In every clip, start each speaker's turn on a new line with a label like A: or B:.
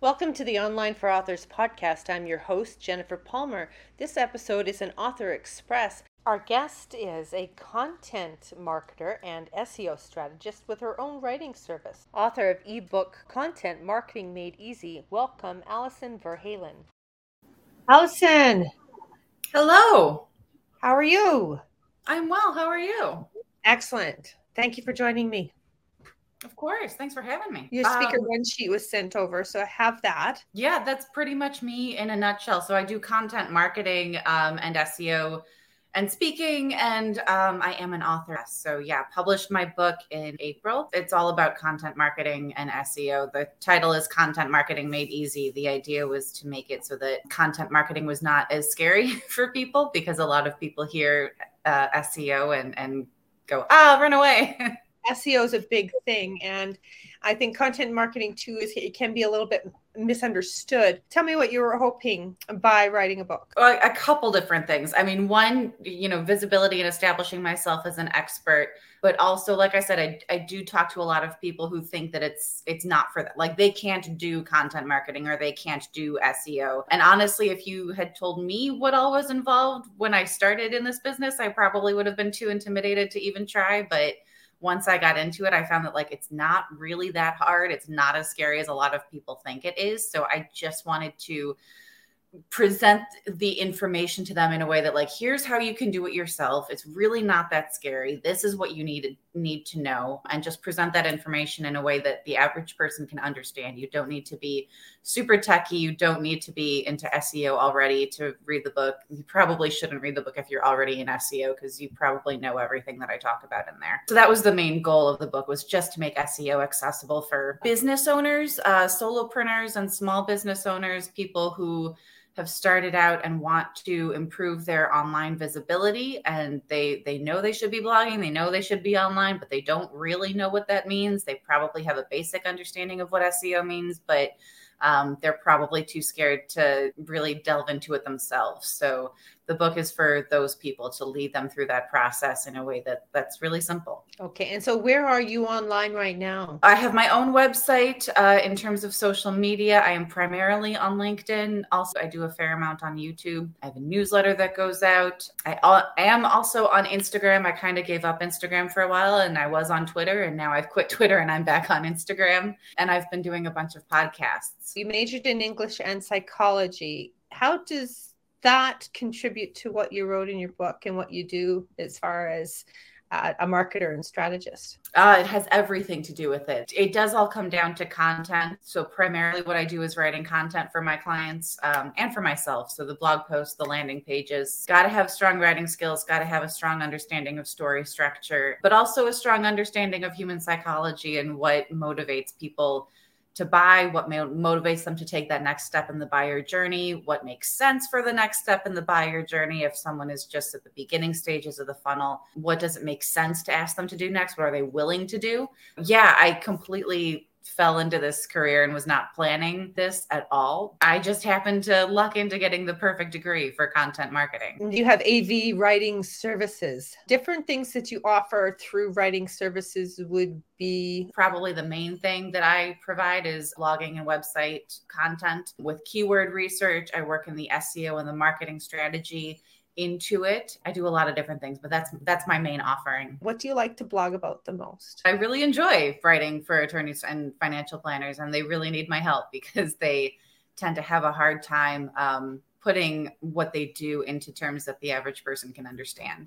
A: Welcome to the Online for Authors podcast. I'm your host, Jennifer Palmer. This episode is an Author Express. Our guest is a content marketer and SEO strategist with her own writing service, author of ebook Content Marketing Made Easy. Welcome, Allison Verhalen. Alison.
B: Hello.
A: How are you?
B: I'm well. How are you?
A: Excellent. Thank you for joining me.
B: Of course. Thanks for having me.
A: Your speaker um, one sheet was sent over, so I have that.
B: Yeah, that's pretty much me in a nutshell. So I do content marketing um, and SEO and speaking, and um, I am an author. So yeah, published my book in April. It's all about content marketing and SEO. The title is Content Marketing Made Easy. The idea was to make it so that content marketing was not as scary for people because a lot of people hear uh, SEO and and go ah run away.
A: SEO is a big thing, and I think content marketing too is it can be a little bit misunderstood. Tell me what you were hoping by writing a book.
B: A couple different things. I mean, one, you know, visibility and establishing myself as an expert, but also, like I said, I, I do talk to a lot of people who think that it's it's not for them. Like they can't do content marketing or they can't do SEO. And honestly, if you had told me what all was involved when I started in this business, I probably would have been too intimidated to even try. But once I got into it, I found that like it's not really that hard. It's not as scary as a lot of people think it is. So I just wanted to present the information to them in a way that like here's how you can do it yourself it's really not that scary this is what you need need to know and just present that information in a way that the average person can understand. You don't need to be super techy you don't need to be into seo already to read the book. You probably shouldn't read the book if you're already in seo because you probably know everything that i talk about in there. So that was the main goal of the book was just to make seo accessible for business owners uh, solopreneurs and small business owners people who have started out and want to improve their online visibility and they they know they should be blogging they know they should be online but they don't really know what that means. They probably have a basic understanding of what seo means but um, they're probably too scared to really delve into it themselves. So the book is for those people to lead them through that process in a way that that's really simple.
A: Okay. And so where are you online right now?
B: I have my own website uh, in terms of social media. I am primarily on LinkedIn. Also, I do a fair amount on YouTube. I have a newsletter that goes out. I, I am also on Instagram. I kind of gave up Instagram for a while and I was on Twitter and now I've quit Twitter and I'm back on Instagram. And I've been doing a bunch of podcasts.
A: You majored in English and psychology. How does that contribute to what you wrote in your book and what you do as far as uh, a marketer and strategist?
B: Uh, it has everything to do with it. It does all come down to content. So, primarily, what I do is writing content for my clients um, and for myself. So, the blog posts, the landing pages. Got to have strong writing skills, got to have a strong understanding of story structure, but also a strong understanding of human psychology and what motivates people to buy, what motivates them to take that next step in the buyer journey, what makes sense for the next step in the buyer journey. If someone is just at the beginning stages of the funnel, what does it make sense to ask them to do next? What are they willing to do? Yeah, I completely fell into this career and was not planning this at all. I just happened to luck into getting the perfect degree for content marketing.
A: You have AV writing services. Different things that you offer through writing services would be
B: probably the main thing that I provide is blogging and website content with keyword research. I work in the SEO and the marketing strategy into it. I do a lot of different things, but that's that's my main offering.
A: What do you like to blog about the most?
B: I really enjoy writing for attorneys and financial planners, and they really need my help because they tend to have a hard time um, putting what they do into terms that the average person can understand.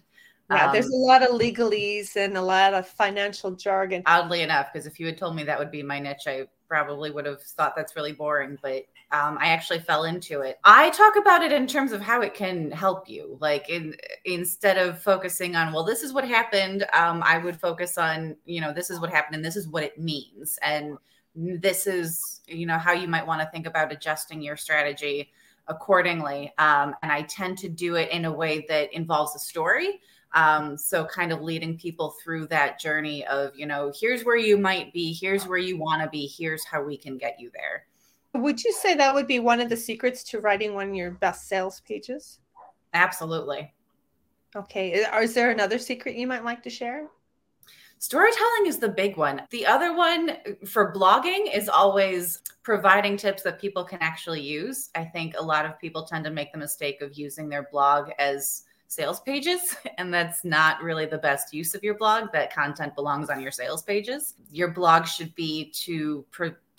A: Yeah, um, there's a lot of legalese and a lot of financial jargon.
B: Oddly enough, because if you had told me that would be my niche, I probably would have thought that's really boring, but um, I actually fell into it. I talk about it in terms of how it can help you. Like in, instead of focusing on, well, this is what happened, um, I would focus on, you know, this is what happened and this is what it means. And this is, you know, how you might want to think about adjusting your strategy accordingly. Um, and I tend to do it in a way that involves a story. Um, so kind of leading people through that journey of, you know, here's where you might be, here's where you want to be, here's how we can get you there.
A: Would you say that would be one of the secrets to writing one of your best sales pages?
B: Absolutely.
A: Okay. Uh, is there another secret you might like to share?
B: Storytelling is the big one. The other one uh, for blogging is always providing tips that people can actually use. I think a lot of people tend to make the mistake of using their blog as sales pages, and that's not really the best use of your blog. That content belongs on your sales pages. Your blog should be to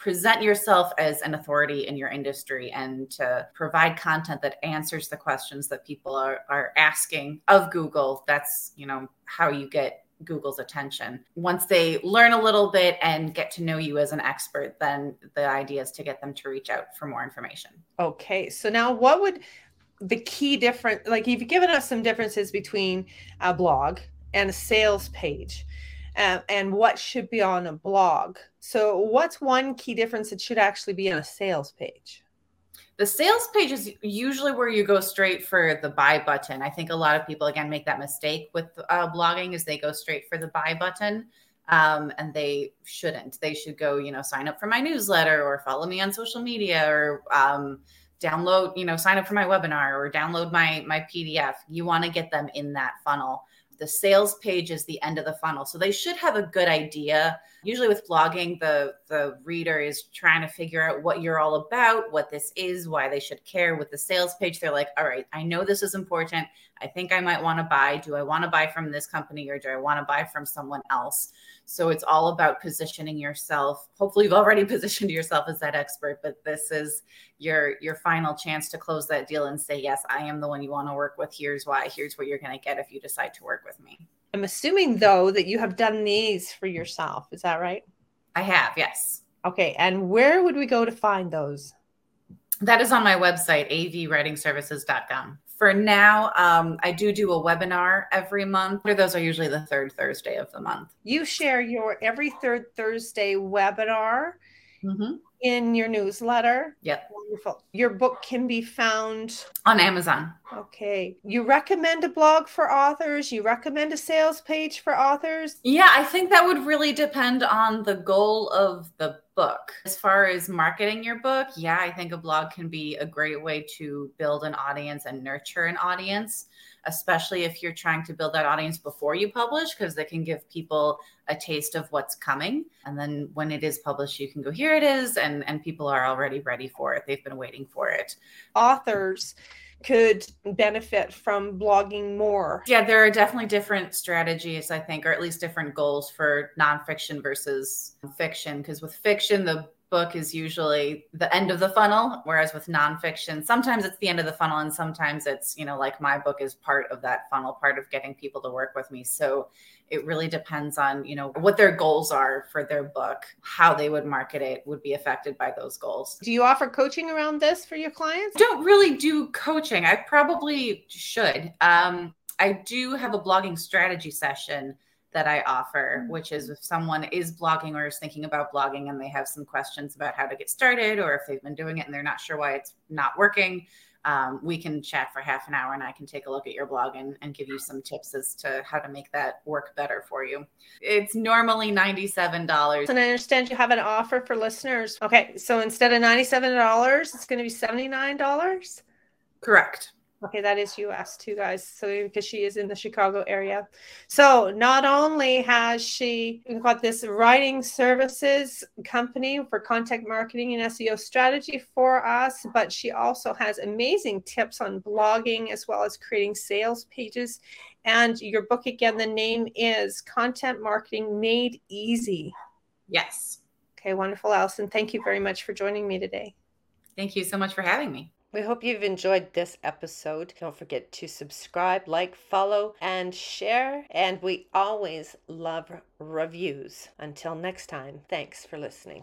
B: present yourself as an authority in your industry and to provide content that answers the questions that people are, are asking of Google. That's, you know, how you get Google's attention. Once they learn a little bit and get to know you as an expert, then the idea is to get them to reach out for more information.
A: Okay. So now what would the key difference like you've given us some differences between a blog and a sales page uh, and what should be on a blog. So what's one key difference that should actually be on a sales page?
B: The sales page is usually where you go straight for the buy button. I think a lot of people again make that mistake with uh, blogging is they go straight for the buy button. Um, and they shouldn't. They should go, you know, sign up for my newsletter or follow me on social media or um, download, you know, sign up for my webinar or download my my PDF. You want to get them in that funnel the sales page is the end of the funnel. So they should have a good idea. Usually with blogging, the the reader is trying to figure out what you're all about, what this is, why they should care. With the sales page, they're like, all right, I know this is important. I think I might want to buy. Do I want to buy from this company or do I want to buy from someone else? So it's all about positioning yourself. Hopefully you've already positioned yourself as that expert, but this is your your final chance to close that deal and say, "Yes, I am the one you want to work with. Here's why. Here's what you're going to get if you decide to work with me."
A: I'm assuming though that you have done these for yourself. Is that right?
B: I have, yes.
A: Okay, and where would we go to find those?
B: That is on my website, avwritingservices.com for now, um, I do do a webinar every month. Those are usually the third Thursday of the month.
A: You share your every third Thursday webinar mm-hmm. in your newsletter.
B: Yep.
A: Wonderful. Your book can be found
B: on Amazon.
A: Okay. You recommend a blog for authors? You recommend a sales page for authors?
B: Yeah, I think that would really depend on the goal of the book. As far as marketing your book, yeah, I think a blog can be a great way to build an audience and nurture an audience, especially if you're trying to build that audience before you publish, because they can give people a taste of what's coming. And then when it is published, you can go, here it is. And, and people are already ready for it. They've been waiting for it.
A: Authors could benefit from blogging more?
B: Yeah, there are definitely different strategies, I think, or at least different goals for nonfiction versus fiction. Because with fiction, the book is usually the end of the funnel, whereas with nonfiction, sometimes it's the end of the funnel, and sometimes it's, you know, like my book is part of that funnel, part of getting people to work with me. So it really depends on, you know, what their goals are for their book, how they would market it would be affected by those goals.
A: Do you offer coaching around this for your clients?
B: I don't really do coaching. I probably should. Um, I do have a blogging strategy session that I offer, mm-hmm. which is if someone is blogging or is thinking about blogging and they have some questions about how to get started, or if they've been doing it and they're not sure why it's not working, um, we can chat for half an hour and I can take a look at your blog and, and give you some tips as to how to make that work better for you. It's normally $97.
A: And I understand you have an offer for listeners. Okay, so instead of $97, it's going to be $79?
B: Correct.
A: Okay, that is US too, guys. So because she is in the Chicago area. So not only has she got this writing services company for content marketing and SEO strategy for us, but she also has amazing tips on blogging as well as creating sales pages. And your book again, the name is Content Marketing Made Easy.
B: Yes.
A: Okay, wonderful, Alison. Thank you very much for joining me today.
B: Thank you so much for having me.
A: We hope you've enjoyed this episode. Don't forget to subscribe, like, follow, and share. And we always love reviews. Until next time, thanks for listening.